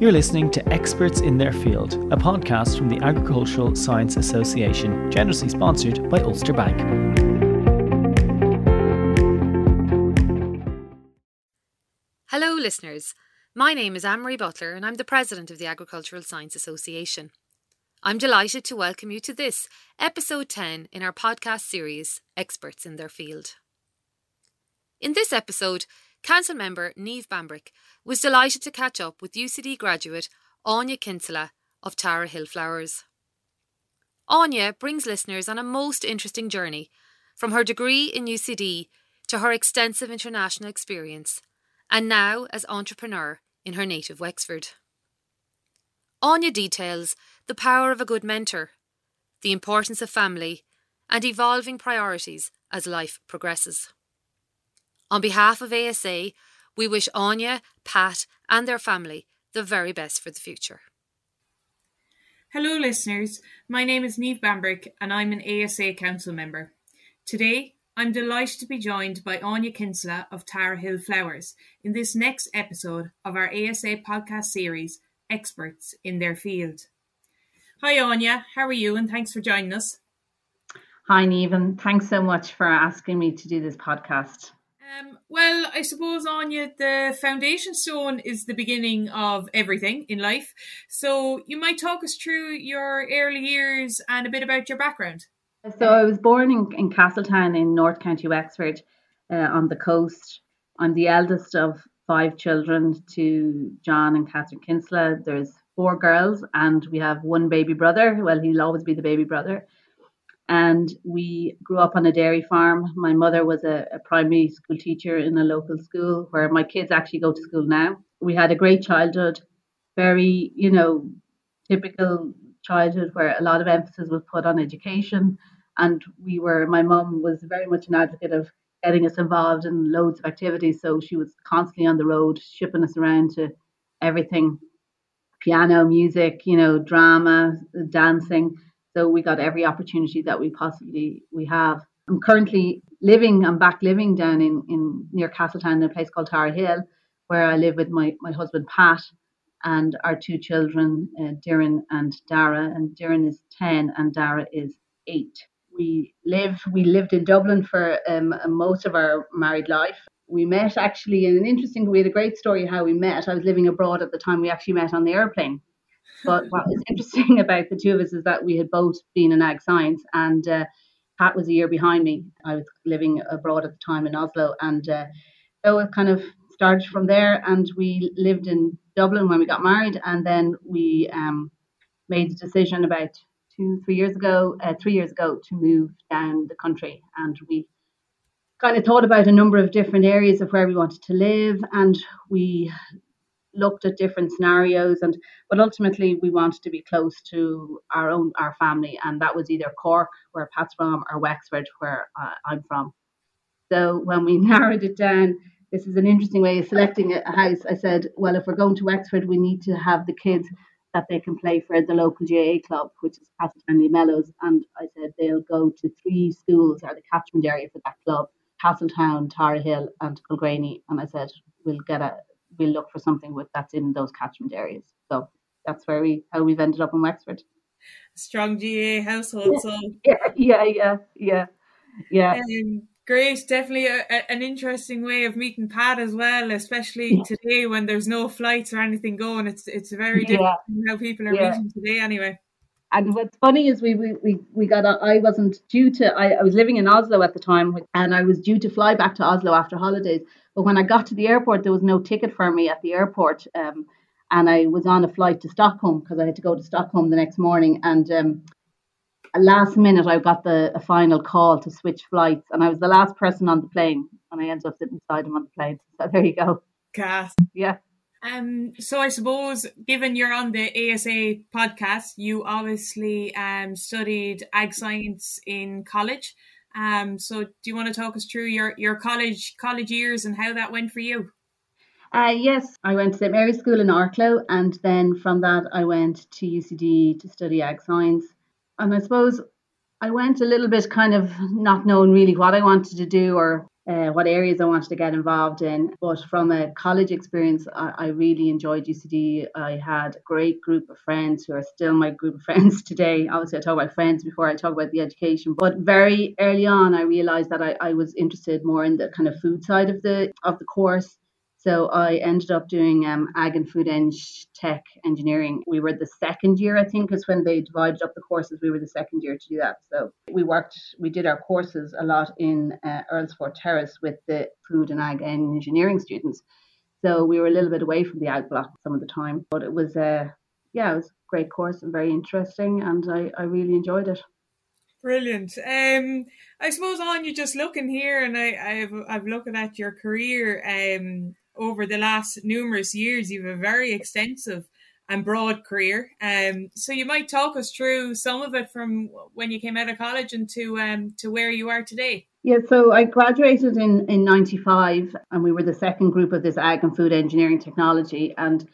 You're listening to Experts in Their Field, a podcast from the Agricultural Science Association, generously sponsored by Ulster Bank. Hello, listeners. My name is Marie Butler, and I'm the President of the Agricultural Science Association. I'm delighted to welcome you to this, episode 10 in our podcast series, Experts in Their Field. In this episode, Council member Niamh Bambrick was delighted to catch up with UCD graduate Anya Kinsella of Tara Hill Flowers. Anya brings listeners on a most interesting journey, from her degree in UCD to her extensive international experience, and now as entrepreneur in her native Wexford. Anya details the power of a good mentor, the importance of family, and evolving priorities as life progresses. On behalf of ASA, we wish Anya, Pat, and their family the very best for the future. Hello, listeners. My name is Niamh Bambrick, and I'm an ASA Council member. Today, I'm delighted to be joined by Anya Kinsella of Tara Hill Flowers in this next episode of our ASA podcast series, Experts in Their Field. Hi, Anya. How are you? And thanks for joining us. Hi, Niamh. Thanks so much for asking me to do this podcast. Um, well, I suppose, Anya, the foundation stone is the beginning of everything in life. So you might talk us through your early years and a bit about your background. So I was born in, in Castletown in North County Wexford uh, on the coast. I'm the eldest of five children to John and Catherine Kinsella. There's four girls and we have one baby brother. Well, he'll always be the baby brother and we grew up on a dairy farm. My mother was a, a, primary school teacher in a local school where my kids actually go to school now. We had a great childhood, very, you know, typical childhood where a lot of emphasis was put on education. And we were, my mum was very much an advocate of getting us involved in loads of activities. So she was constantly on the road, shipping us around to everything piano, music, you know, drama, dancing so we got every opportunity that we possibly we have. I'm currently living, I'm back living down in, in near Castletown in a place called Tara Hill, where I live with my, my husband Pat and our two children, uh, and Dara. And Darren is 10 and Dara is 8. We live, we lived in Dublin for um, most of our married life. We met actually in an interesting, we had a great story how we met. I was living abroad at the time. We actually met on the airplane. But what was interesting about the two of us is that we had both been in ag science, and uh, Pat was a year behind me. I was living abroad at the time in Oslo, and uh, so it kind of started from there. And we lived in Dublin when we got married, and then we um, made the decision about two, three years ago, uh, three years ago, to move down the country, and we kind of thought about a number of different areas of where we wanted to live, and we looked at different scenarios and but ultimately we wanted to be close to our own our family and that was either Cork where Pat's from or Wexford where uh, I'm from. So when we narrowed it down this is an interesting way of selecting a house. I said well if we're going to Wexford we need to have the kids that they can play for the local GAA club which is Castletown Mellows. And I said they'll go to three schools or the catchment area for that club Castletown, Tara Hill and Coolgreany and I said we'll get a we'll look for something with that's in those catchment areas. So that's where we how we've ended up in Wexford. Strong GAA household. So yeah, yeah, yeah, yeah, yeah. Um, great, definitely a, a, an interesting way of meeting Pat as well, especially today when there's no flights or anything going. It's it's very different yeah. how people are yeah. meeting today anyway. And what's funny is we we we, we got a, I wasn't due to I, I was living in Oslo at the time and I was due to fly back to Oslo after holidays but when I got to the airport, there was no ticket for me at the airport. Um, and I was on a flight to Stockholm because I had to go to Stockholm the next morning. And um, last minute, I got the a final call to switch flights, and I was the last person on the plane, and I ended up sitting beside him on the plane. So there you go. Gas. Yeah. Um. So I suppose, given you're on the ASA podcast, you obviously um studied ag science in college. Um, so do you want to talk us through your, your college college years and how that went for you? Uh, yes, I went to St Mary's School in Arklow, and then from that I went to UCD to study ag science. And I suppose I went a little bit kind of not knowing really what I wanted to do or uh, what areas I wanted to get involved in. But from a college experience, I, I, really enjoyed UCD. I had a great group of friends who are still my group of friends today. Obviously, I talk about friends before I talk about the education. But very early on, I realized that I, I was interested more in the kind of food side of the of the course. So I ended up doing um, ag and food eng tech engineering. We were the second year, I think, is when they divided up the courses. We were the second year to do that. So we worked, we did our courses a lot in uh, Earlsfort Terrace with the food and ag engineering students. So we were a little bit away from the ag block some of the time, but it was a uh, yeah, it was a great course and very interesting, and I, I really enjoyed it. Brilliant. Um, I suppose on you just looking here, and I, I've I've looking at your career. Um, over the last numerous years. You have a very extensive and broad career. Um, so you might talk us through some of it from when you came out of college and to um, to where you are today. Yeah, so I graduated in in '95, and we were the second group of this ag and food engineering technology. And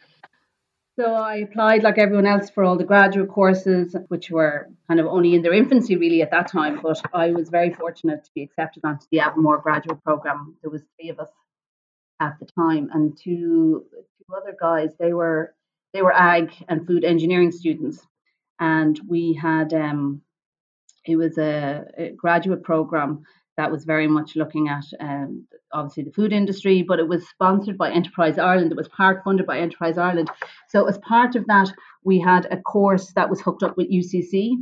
so I applied like everyone else for all the graduate courses, which were kind of only in their infancy really at that time. But I was very fortunate to be accepted onto the Avonmore graduate program. There was three of us at the time, and two two other guys. They were they were ag and food engineering students, and we had um, it was a, a graduate program that was very much looking at um, obviously the food industry, but it was sponsored by Enterprise Ireland. It was part funded by Enterprise Ireland. So as part of that, we had a course that was hooked up with UCC.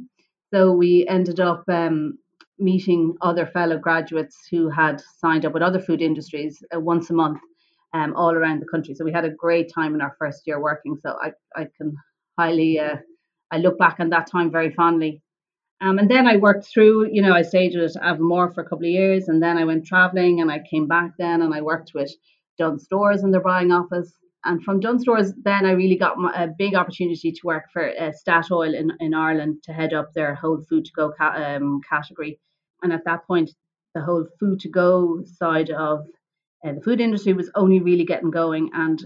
So we ended up um, meeting other fellow graduates who had signed up with other food industries uh, once a month um, all around the country. So we had a great time in our first year working. So I, I can highly, uh, I look back on that time very fondly. Um, and then I worked through, you know, I stayed at Avonmore for a couple of years and then I went traveling and I came back then and I worked with Dunnes Stores in their buying office. And from Dunnes Stores, then I really got a big opportunity to work for uh, Statoil in, in Ireland to head up their whole food to go ca- um, category. And at that point, the whole food to go side of uh, the food industry was only really getting going. And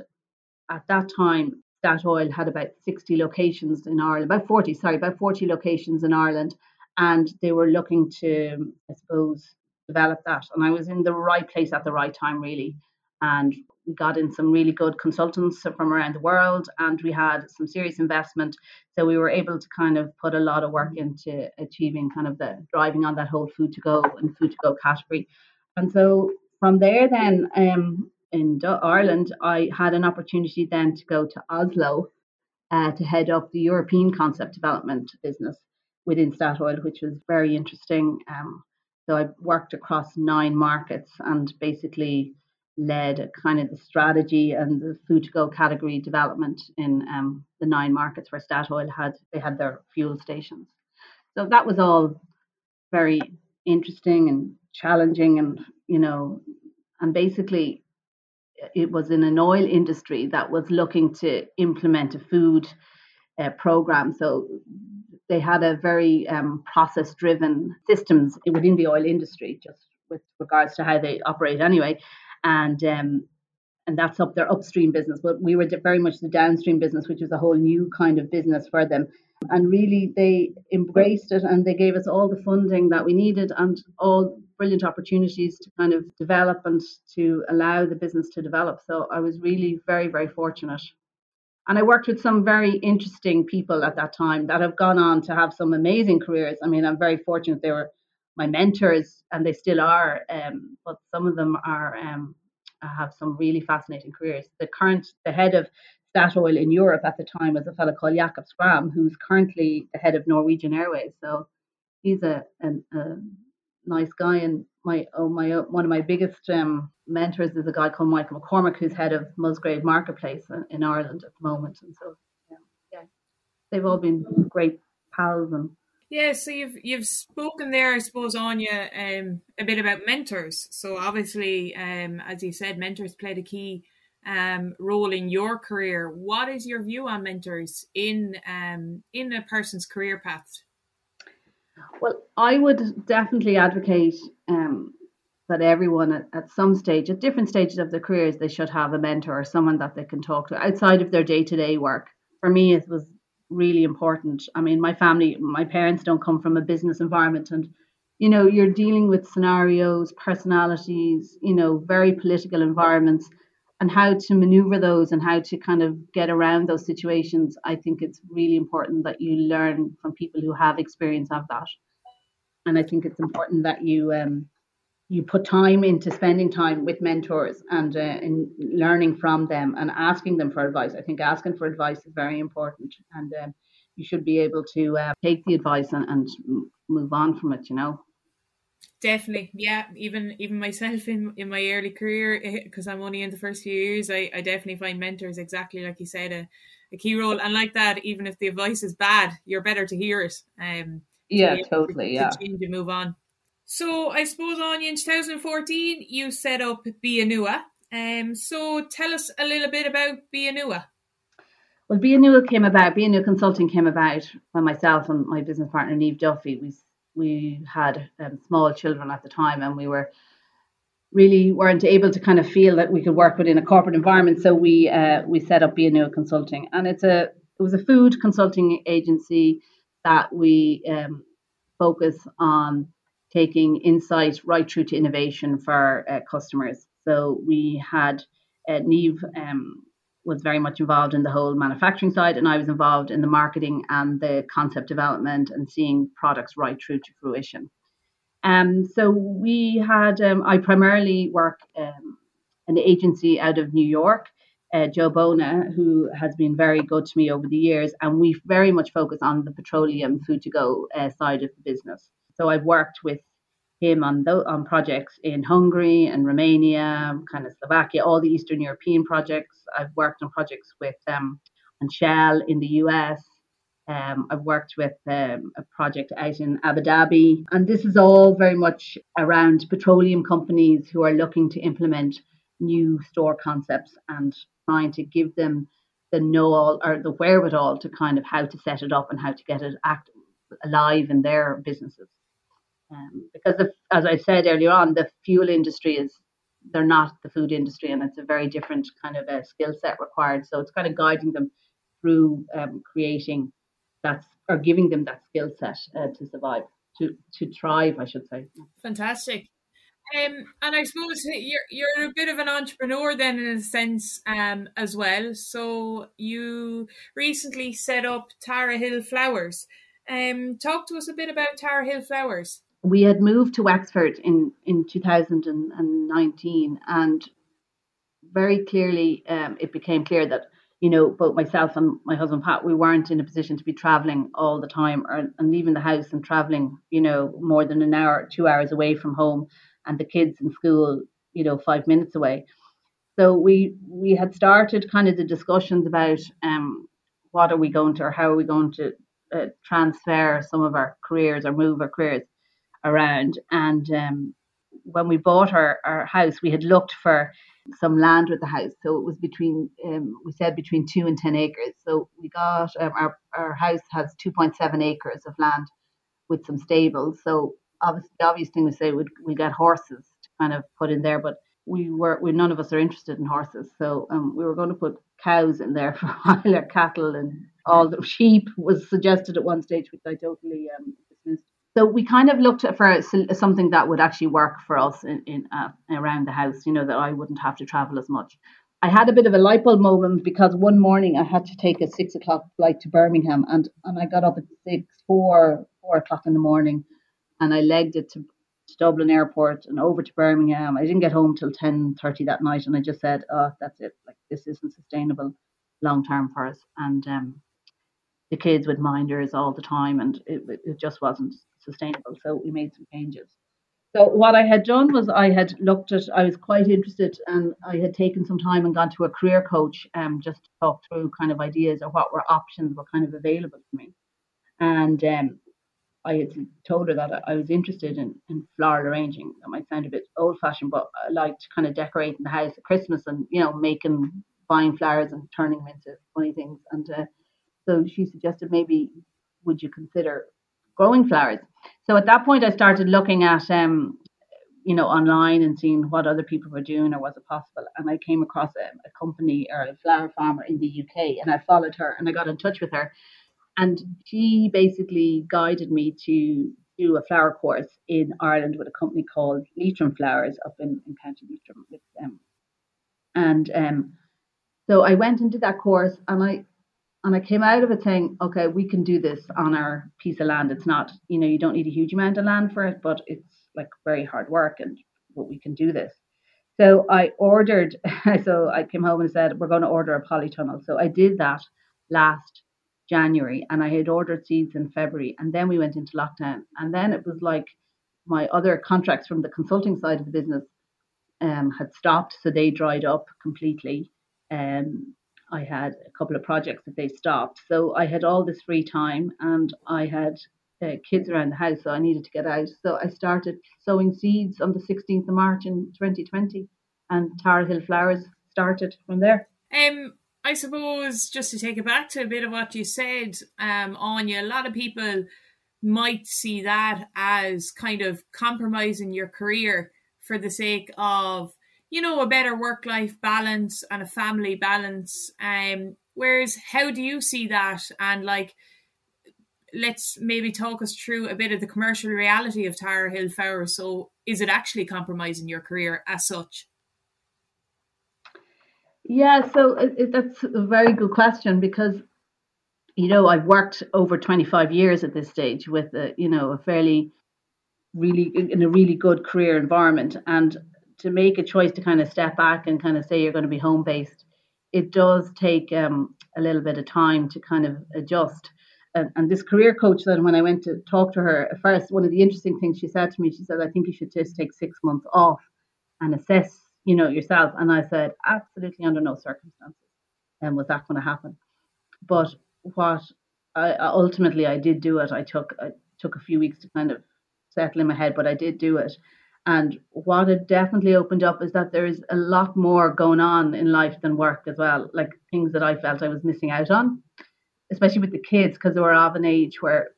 at that time, Statoil had about 60 locations in Ireland, about 40, sorry, about 40 locations in Ireland. And they were looking to, I suppose, develop that. And I was in the right place at the right time, really. And we got in some really good consultants from around the world and we had some serious investment. So we were able to kind of put a lot of work into achieving kind of the driving on that whole food to go and food to go category. And so from there, then um, in Ireland, I had an opportunity then to go to Oslo uh, to head up the European concept development business within Statoil, which was very interesting. Um, so I worked across nine markets and basically led kind of the strategy and the food to go category development in um, the nine markets where Statoil had they had their fuel stations. So that was all very interesting and challenging and you know and basically it was in an oil industry that was looking to implement a food uh, program. So they had a very um, process driven systems within the oil industry just with regards to how they operate anyway. And um, and that's up their upstream business. But we were very much the downstream business which was a whole new kind of business for them. And really they embraced it and they gave us all the funding that we needed and all brilliant opportunities to kind of develop and to allow the business to develop. So I was really very, very fortunate. And I worked with some very interesting people at that time that have gone on to have some amazing careers. I mean, I'm very fortunate they were my mentors and they still are, um, but some of them are um, have some really fascinating careers. The current, the head of Statoil in Europe at the time was a fellow called Jacob Schram, who's currently the head of Norwegian Airways. So he's a, a, a nice guy. And my oh my uh, one of my biggest um, mentors is a guy called Michael McCormick, who's head of Musgrave Marketplace in, Ireland at the moment. And so yeah, yeah, they've all been great pals and. Yeah, so you've you've spoken there, I suppose, Anya, um, a bit about mentors. So obviously, um, as you said, mentors played a key um, role in your career. What is your view on mentors in um, in a person's career path? Well, I would definitely advocate um, that everyone at, at some stage, at different stages of their careers, they should have a mentor or someone that they can talk to outside of their day to day work. For me, it was really important. I mean, my family, my parents don't come from a business environment, and you know, you're dealing with scenarios, personalities, you know, very political environments, and how to maneuver those and how to kind of get around those situations. I think it's really important that you learn from people who have experience of that. And I think it's important that you um, you put time into spending time with mentors and uh, in learning from them and asking them for advice. I think asking for advice is very important, and um, you should be able to uh, take the advice and, and move on from it. You know. Definitely, yeah. Even even myself in in my early career, because eh, I'm only in the first few years, I, I definitely find mentors exactly like you said a, a key role. And like that, even if the advice is bad, you're better to hear it. Um, yeah, totally. To, yeah, to change and move on. So I suppose on in 2014, you set up Bianua. Um, so tell us a little bit about Bianua. Well, Bianua came about, Bianua Consulting came about when myself and my business partner, Neve Duffy, we, we had um, small children at the time and we were really weren't able to kind of feel that we could work within a corporate environment. So we uh, we set up Bianua Consulting and it's a it was a food consulting agency that we um, focus on taking insight right through to innovation for uh, customers. So we had uh, Neve um, was very much involved in the whole manufacturing side, and I was involved in the marketing and the concept development and seeing products right through to fruition. Um, so we had, um, I primarily work um, an agency out of New York, uh, Joe Bona, who has been very good to me over the years, and we very much focus on the petroleum food to go uh, side of the business. So I've worked with him on on projects in Hungary and Romania, kind of Slovakia, all the Eastern European projects. I've worked on projects with um, and Shell in the US. Um, I've worked with um, a project out in Abu Dhabi, and this is all very much around petroleum companies who are looking to implement new store concepts and trying to give them the know all or the wherewithal to kind of how to set it up and how to get it act alive in their businesses. Um, because the, as I said earlier on, the fuel industry is they're not the food industry, and it's a very different kind of a skill set required. So it's kind of guiding them through um, creating that or giving them that skill set uh, to survive, to to thrive, I should say. Fantastic. Um, and I suppose you're you're a bit of an entrepreneur then in a sense um, as well. So you recently set up Tara Hill Flowers. Um, talk to us a bit about Tara Hill Flowers we had moved to Wexford in, in 2019 and very clearly um, it became clear that you know both myself and my husband Pat we weren't in a position to be traveling all the time or and leaving the house and traveling you know more than an hour two hours away from home and the kids in school you know five minutes away. So we we had started kind of the discussions about um what are we going to or how are we going to uh, transfer some of our careers or move our careers around. And um, when we bought our, our house, we had looked for some land with the house. So it was between, um, we said between two and 10 acres. So we got, um, our, our house has 2.7 acres of land with some stables. So obviously, the obvious thing we say, we we got horses to kind of put in there, but we were, we, none of us are interested in horses. So um, we were going to put cows in there for while, or cattle and all the sheep was suggested at one stage, which I totally um. So we kind of looked for something that would actually work for us in, in uh, around the house, you know, that I wouldn't have to travel as much. I had a bit of a light bulb moment because one morning I had to take a six o'clock flight to Birmingham, and, and I got up at six, four, four o'clock in the morning, and I legged it to, to Dublin Airport and over to Birmingham. I didn't get home till ten thirty that night, and I just said, "Oh, that's it. Like this isn't sustainable long term for us." And um, the kids with minders all the time, and it, it just wasn't sustainable. So we made some changes. So what I had done was I had looked at, I was quite interested and I had taken some time and gone to a career coach um, just to talk through kind of ideas or what were options were kind of available to me. And um, I had told her that I was interested in, in floral arranging. That might sound a bit old fashioned, but I liked kind of decorating the house at Christmas and, you know, making, buying flowers and turning them into funny things. And uh, so she suggested maybe would you consider growing flowers. So at that point, I started looking at, um, you know, online and seeing what other people were doing or was it possible. And I came across a, a company or a flower farmer in the UK, and I followed her and I got in touch with her, and she basically guided me to do a flower course in Ireland with a company called Leitrim Flowers up in, in County Leitrim with them. And um, so I went did that course and I and I came out of it saying, okay, we can do this on our piece of land. It's not, you know, you don't need a huge amount of land for it, but it's like very hard work and but we can do this. So I ordered, so I came home and said, we're going to order a polytunnel. So I did that last January and I had ordered seeds in February and then we went into lockdown. And then it was like my other contracts from the consulting side of the business um, had stopped. So they dried up completely. Um, I had a couple of projects that they stopped. So I had all this free time and I had uh, kids around the house, so I needed to get out. So I started sowing seeds on the 16th of March in 2020, and Tara Hill Flowers started from there. Um, I suppose just to take it back to a bit of what you said, um, Anya, a lot of people might see that as kind of compromising your career for the sake of you know, a better work life balance and a family balance. Um, whereas, how do you see that? And like, let's maybe talk us through a bit of the commercial reality of Tara Hill Flower. So, is it actually compromising your career as such? Yeah, so it, that's a very good question because you know I've worked over 25 years at this stage with a you know a fairly really in a really good career environment and to make a choice to kind of step back and kind of say you're going to be home based, it does take um, a little bit of time to kind of adjust. And, and, this career coach, then when I went to talk to her at first, one of the interesting things she said to me, she said, "I think you should just take six months off and assess, you know, yourself." And I said, "Absolutely, under no circumstances, and um, was that going to happen?" But what I ultimately I did do it. I took I took a few weeks to kind of settle in my head, but I did do it. And what it definitely opened up is that there is a lot more going on in life than work as well, like things that I felt I was missing out on, especially with the kids, because they were of an age where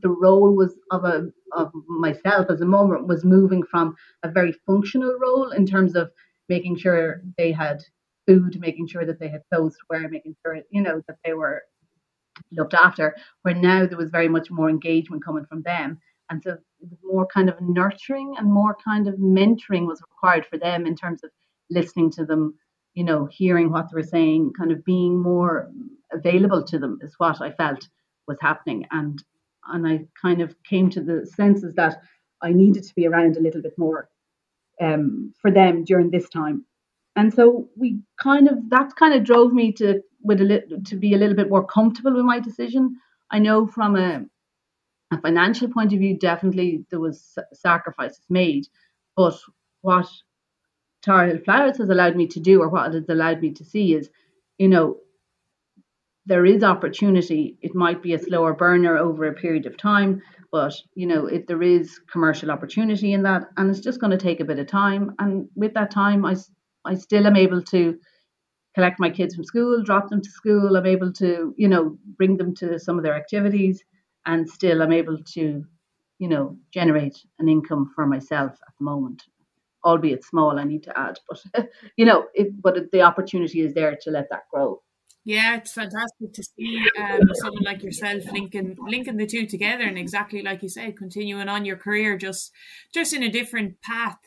the role was of a of myself as a mom was moving from a very functional role in terms of making sure they had food, making sure that they had clothes to wear, making sure you know that they were looked after. Where now there was very much more engagement coming from them, and so more kind of nurturing and more kind of mentoring was required for them in terms of listening to them, you know, hearing what they were saying, kind of being more available to them is what I felt was happening. And and I kind of came to the senses that I needed to be around a little bit more um, for them during this time. And so we kind of that kind of drove me to with a little to be a little bit more comfortable with my decision. I know from a a financial point of view, definitely there was sacrifices made. But what Tara Hill Flowers has allowed me to do, or what it has allowed me to see, is, you know, there is opportunity. It might be a slower burner over a period of time, but you know, if there is commercial opportunity in that, and it's just going to take a bit of time. And with that time, I, I still am able to collect my kids from school, drop them to school. I'm able to, you know, bring them to some of their activities and still I'm able to, you know, generate an income for myself at the moment, albeit small. I need to add, but you know, it, but the opportunity is there to let that grow. Yeah, it's fantastic to see um, someone like yourself linking linking the two together, and exactly like you said, continuing on your career just just in a different path.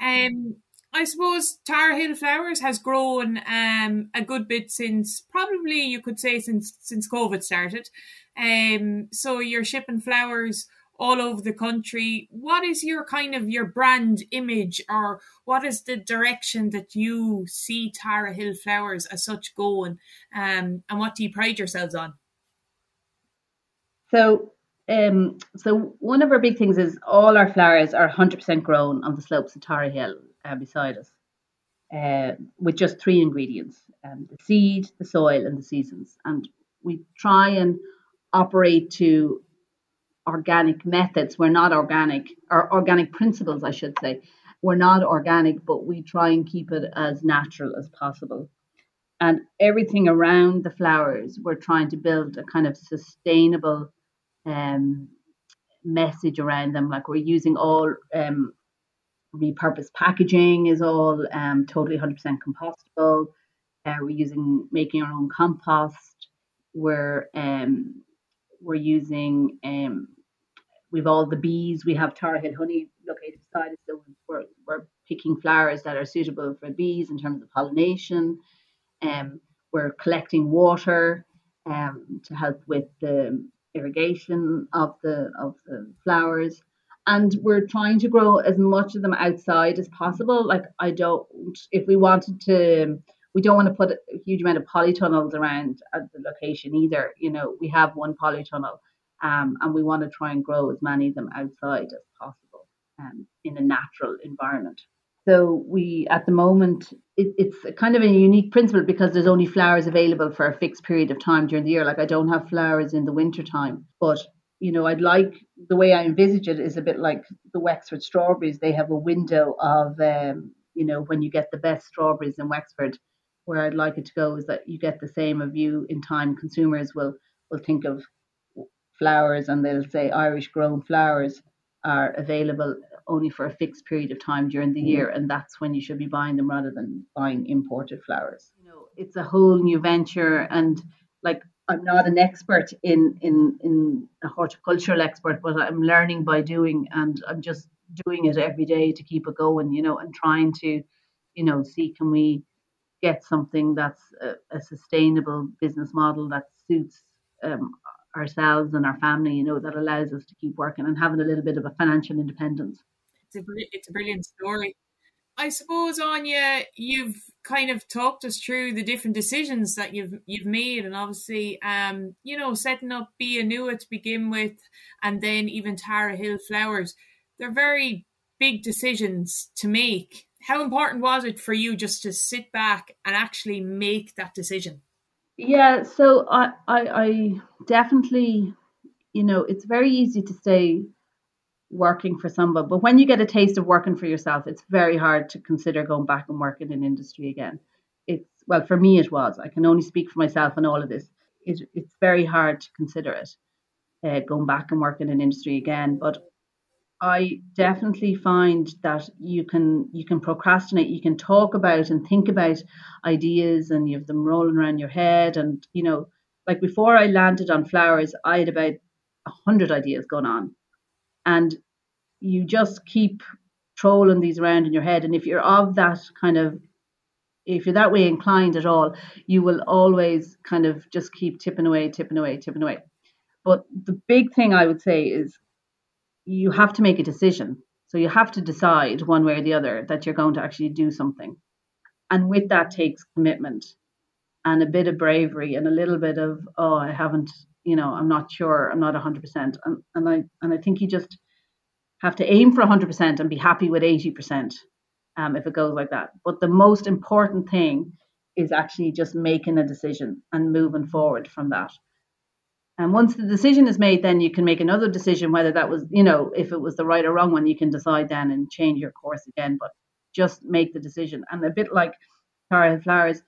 Um, I suppose Tara Hill Flowers has grown um, a good bit since probably you could say since since COVID started. Um, so you're shipping flowers all over the country. What is your kind of your brand image, or what is the direction that you see Tara Hill Flowers as such going? Um, and what do you pride yourselves on? So, um, so one of our big things is all our flowers are 100% grown on the slopes of Tara Hill uh, beside us, uh, with just three ingredients: um, the seed, the soil, and the seasons. And we try and operate to organic methods. We're not organic, or organic principles, I should say. We're not organic, but we try and keep it as natural as possible. And everything around the flowers, we're trying to build a kind of sustainable um, message around them. Like we're using all um, repurposed packaging, is all um, totally 100% compostable. Uh, we're using making our own compost. We're um, we're using um, we've all the bees. We have Hill honey located beside us, so we're, we're picking flowers that are suitable for bees in terms of pollination. Um, we're collecting water um, to help with the irrigation of the of the flowers and we're trying to grow as much of them outside as possible like i don't if we wanted to we don't want to put a huge amount of polytunnels around at the location either you know we have one polytunnel um, and we want to try and grow as many of them outside as possible um, in a natural environment so we, at the moment, it, it's kind of a unique principle because there's only flowers available for a fixed period of time during the year. Like I don't have flowers in the winter time, but you know, I'd like the way I envisage it is a bit like the Wexford strawberries. They have a window of, um, you know, when you get the best strawberries in Wexford. Where I'd like it to go is that you get the same of you in time. Consumers will will think of flowers and they'll say Irish grown flowers are available only for a fixed period of time during the mm-hmm. year, and that's when you should be buying them rather than buying imported flowers. You know, it's a whole new venture, and like I'm not an expert in in in a horticultural expert, but I'm learning by doing, and I'm just doing it every day to keep it going. You know, and trying to, you know, see can we get something that's a, a sustainable business model that suits um, ourselves and our family, you know, that allows us to keep working and having a little bit of a financial independence. It's a it's a brilliant story. I suppose, Anya, you've kind of talked us through the different decisions that you've you've made, and obviously, um, you know, setting up Bianua to begin with, and then even Tara Hill Flowers. They're very big decisions to make. How important was it for you just to sit back and actually make that decision? Yeah, so I, I, I definitely, you know, it's very easy to say working for someone. But when you get a taste of working for yourself, it's very hard to consider going back and working in industry again. It's well, for me, it was. I can only speak for myself and all of this. It, it's very hard to consider it uh, going back and working in industry again. But I definitely find that you can you can procrastinate. You can talk about and think about ideas, and you have them rolling around your head. And you know, like before I landed on flowers, I had about a hundred ideas going on and you just keep trolling these around in your head and if you're of that kind of if you're that way inclined at all you will always kind of just keep tipping away tipping away tipping away but the big thing i would say is you have to make a decision so you have to decide one way or the other that you're going to actually do something and with that takes commitment and a bit of bravery and a little bit of oh i haven't you know, I'm not sure, I'm not 100%. And, and I and I think you just have to aim for 100% and be happy with 80% um, if it goes like that. But the most important thing is actually just making a decision and moving forward from that. And once the decision is made, then you can make another decision whether that was, you know, if it was the right or wrong one, you can decide then and change your course again. But just make the decision. And a bit like Tara Flowers,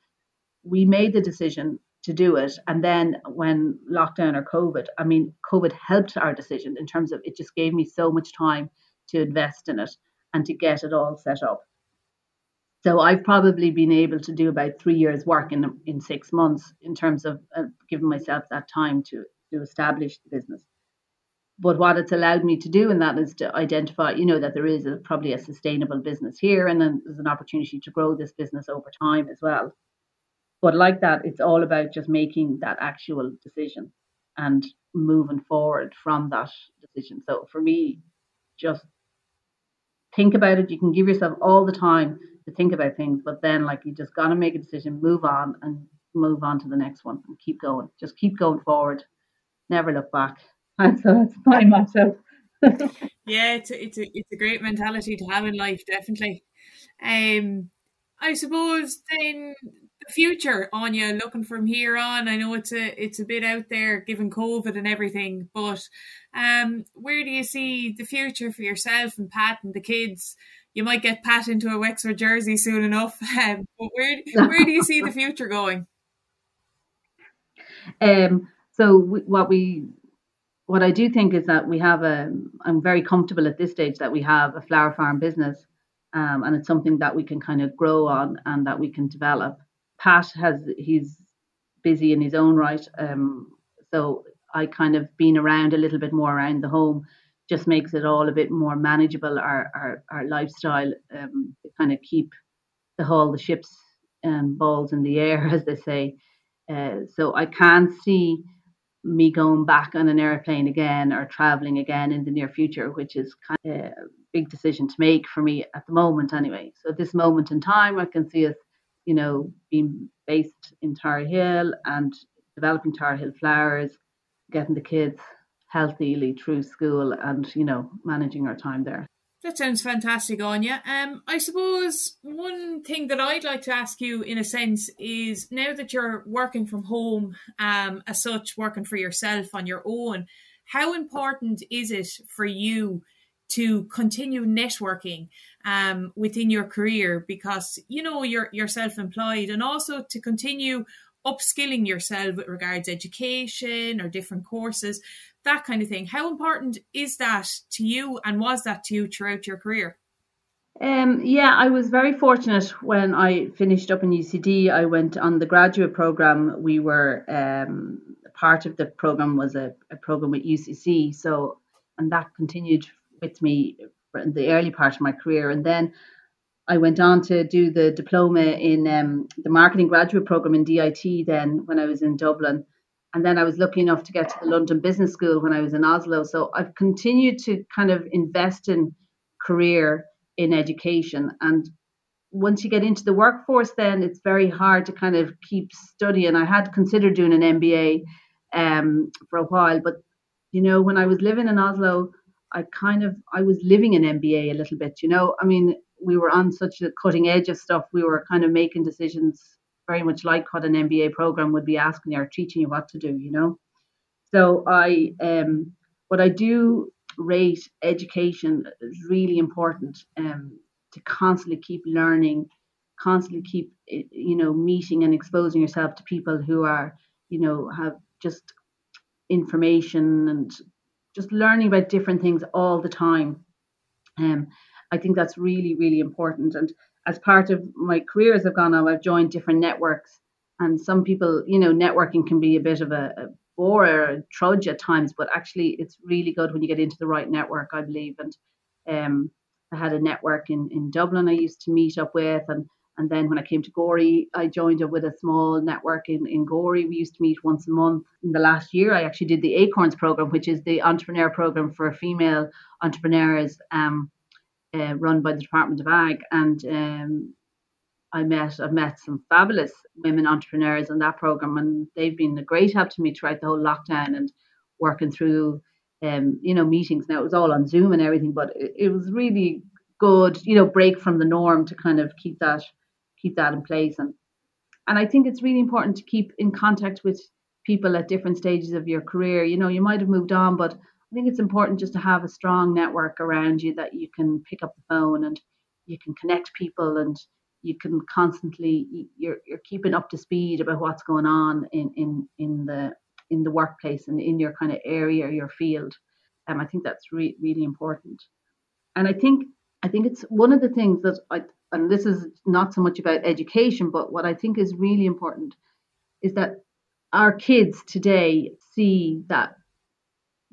we made the decision to do it. And then when lockdown or COVID, I mean, COVID helped our decision in terms of it just gave me so much time to invest in it and to get it all set up. So I've probably been able to do about three years' work in in six months in terms of uh, giving myself that time to to establish the business. But what it's allowed me to do in that is to identify, you know, that there is a, probably a sustainable business here, and then there's an opportunity to grow this business over time as well. But like that, it's all about just making that actual decision and moving forward from that decision. So for me, just think about it. You can give yourself all the time to think about things, but then like you just gotta make a decision, move on and move on to the next one and keep going. Just keep going forward. Never look back. And so that's my motto. yeah, it's a, it's a it's a great mentality to have in life, definitely. Um I suppose then the future, Anya, looking from here on? I know it's a it's a bit out there given COVID and everything, but um, where do you see the future for yourself and Pat and the kids? You might get Pat into a Wexford jersey soon enough, um, but where where do you see the future going? Um, so we, what we what I do think is that we have a I'm very comfortable at this stage that we have a flower farm business um, and it's something that we can kind of grow on and that we can develop. Pat has he's busy in his own right, um, so I kind of been around a little bit more around the home just makes it all a bit more manageable. Our our, our lifestyle um, kind of keep the whole the ships um, balls in the air, as they say. Uh, so I can't see me going back on an airplane again or traveling again in the near future, which is kind of a big decision to make for me at the moment, anyway. So at this moment in time, I can see us, you know, being based in Tara Hill and developing Tara Hill Flowers, getting the kids healthily through school, and you know, managing our time there. That sounds fantastic, Anya. Um, I suppose one thing that I'd like to ask you, in a sense, is now that you're working from home, um, as such, working for yourself on your own, how important is it for you to continue networking um, within your career? Because you know you're you're self-employed, and also to continue upskilling yourself with regards education or different courses that kind of thing. How important is that to you and was that to you throughout your career? Um, yeah, I was very fortunate when I finished up in UCD. I went on the graduate program. We were um, part of the program was a, a program with UCC, so and that continued with me in the early part of my career. And then I went on to do the diploma in um, the marketing graduate program in DIT. Then when I was in Dublin, and then I was lucky enough to get to the London Business School when I was in Oslo. So I've continued to kind of invest in career in education. And once you get into the workforce, then it's very hard to kind of keep studying. I had considered doing an MBA um, for a while, but you know, when I was living in Oslo, I kind of I was living an MBA a little bit. You know, I mean, we were on such a cutting edge of stuff. We were kind of making decisions very much like what an MBA program would be asking you or teaching you what to do, you know. So I um what I do rate education is really important um to constantly keep learning, constantly keep you know meeting and exposing yourself to people who are you know have just information and just learning about different things all the time. Um, I think that's really really important and as part of my career as I've gone on, I've joined different networks. And some people, you know, networking can be a bit of a, a bore or a trudge at times, but actually it's really good when you get into the right network, I believe. And um, I had a network in, in Dublin I used to meet up with. And, and then when I came to Gorey, I joined up with a small network in, in Gorey. We used to meet once a month. In the last year, I actually did the Acorns program, which is the entrepreneur program for female entrepreneurs. Um, uh, run by the Department of Ag, and um, I met I've met some fabulous women entrepreneurs in that program, and they've been a great help to me throughout the whole lockdown and working through um, you know meetings. Now it was all on Zoom and everything, but it, it was really good, you know, break from the norm to kind of keep that keep that in place and and I think it's really important to keep in contact with people at different stages of your career. You know, you might have moved on, but I think it's important just to have a strong network around you that you can pick up the phone and you can connect people and you can constantly you're you're keeping up to speed about what's going on in in in the in the workplace and in your kind of area your field. Um, i think that's re- really important. And i think i think it's one of the things that i and this is not so much about education but what i think is really important is that our kids today see that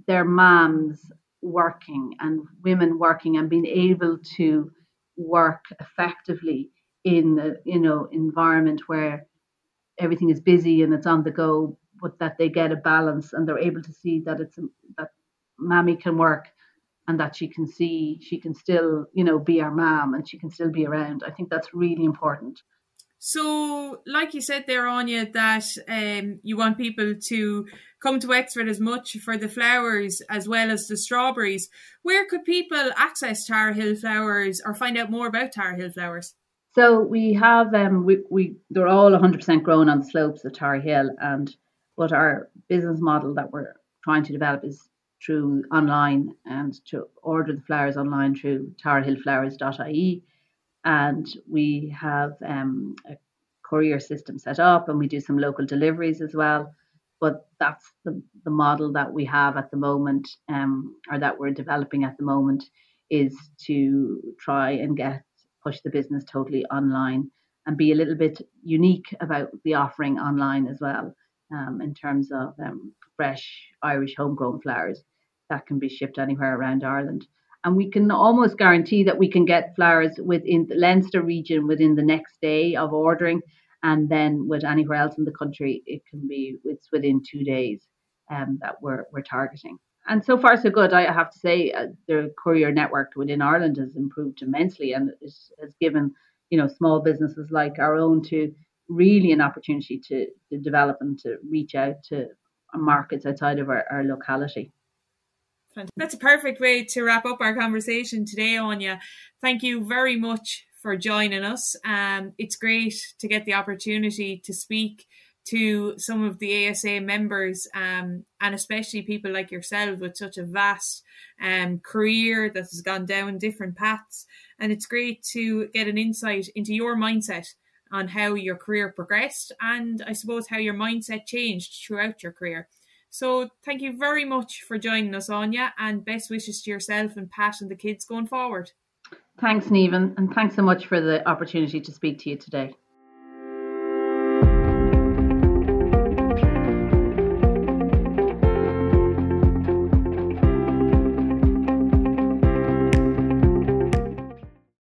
their moms working and women working and being able to work effectively in the you know environment where everything is busy and it's on the go but that they get a balance and they're able to see that it's that mammy can work and that she can see she can still you know be our mom and she can still be around. I think that's really important so, like you said there, Anya, that um, you want people to come to Wexford as much for the flowers as well as the strawberries. Where could people access Tara Hill flowers or find out more about Tara Hill flowers? So we have um we, we they're all 100% grown on the slopes of Tara Hill, and what our business model that we're trying to develop is through online and to order the flowers online through tarahillflowers.ie and we have um, a courier system set up and we do some local deliveries as well but that's the, the model that we have at the moment um, or that we're developing at the moment is to try and get push the business totally online and be a little bit unique about the offering online as well um, in terms of um, fresh irish homegrown flowers that can be shipped anywhere around Ireland. And we can almost guarantee that we can get flowers within the Leinster region within the next day of ordering. And then with anywhere else in the country, it can be it's within two days um, that we're, we're targeting. And so far, so good. I have to say, uh, the courier network within Ireland has improved immensely, and it has given you know small businesses like our own to really an opportunity to, to develop and to reach out to markets outside of our, our locality. That's a perfect way to wrap up our conversation today, Anya. Thank you very much for joining us. Um, it's great to get the opportunity to speak to some of the ASA members, um, and especially people like yourself with such a vast um, career that has gone down different paths. And it's great to get an insight into your mindset on how your career progressed and I suppose how your mindset changed throughout your career. So thank you very much for joining us, Anya, and best wishes to yourself and Pat and the kids going forward. Thanks, Niamh, and thanks so much for the opportunity to speak to you today.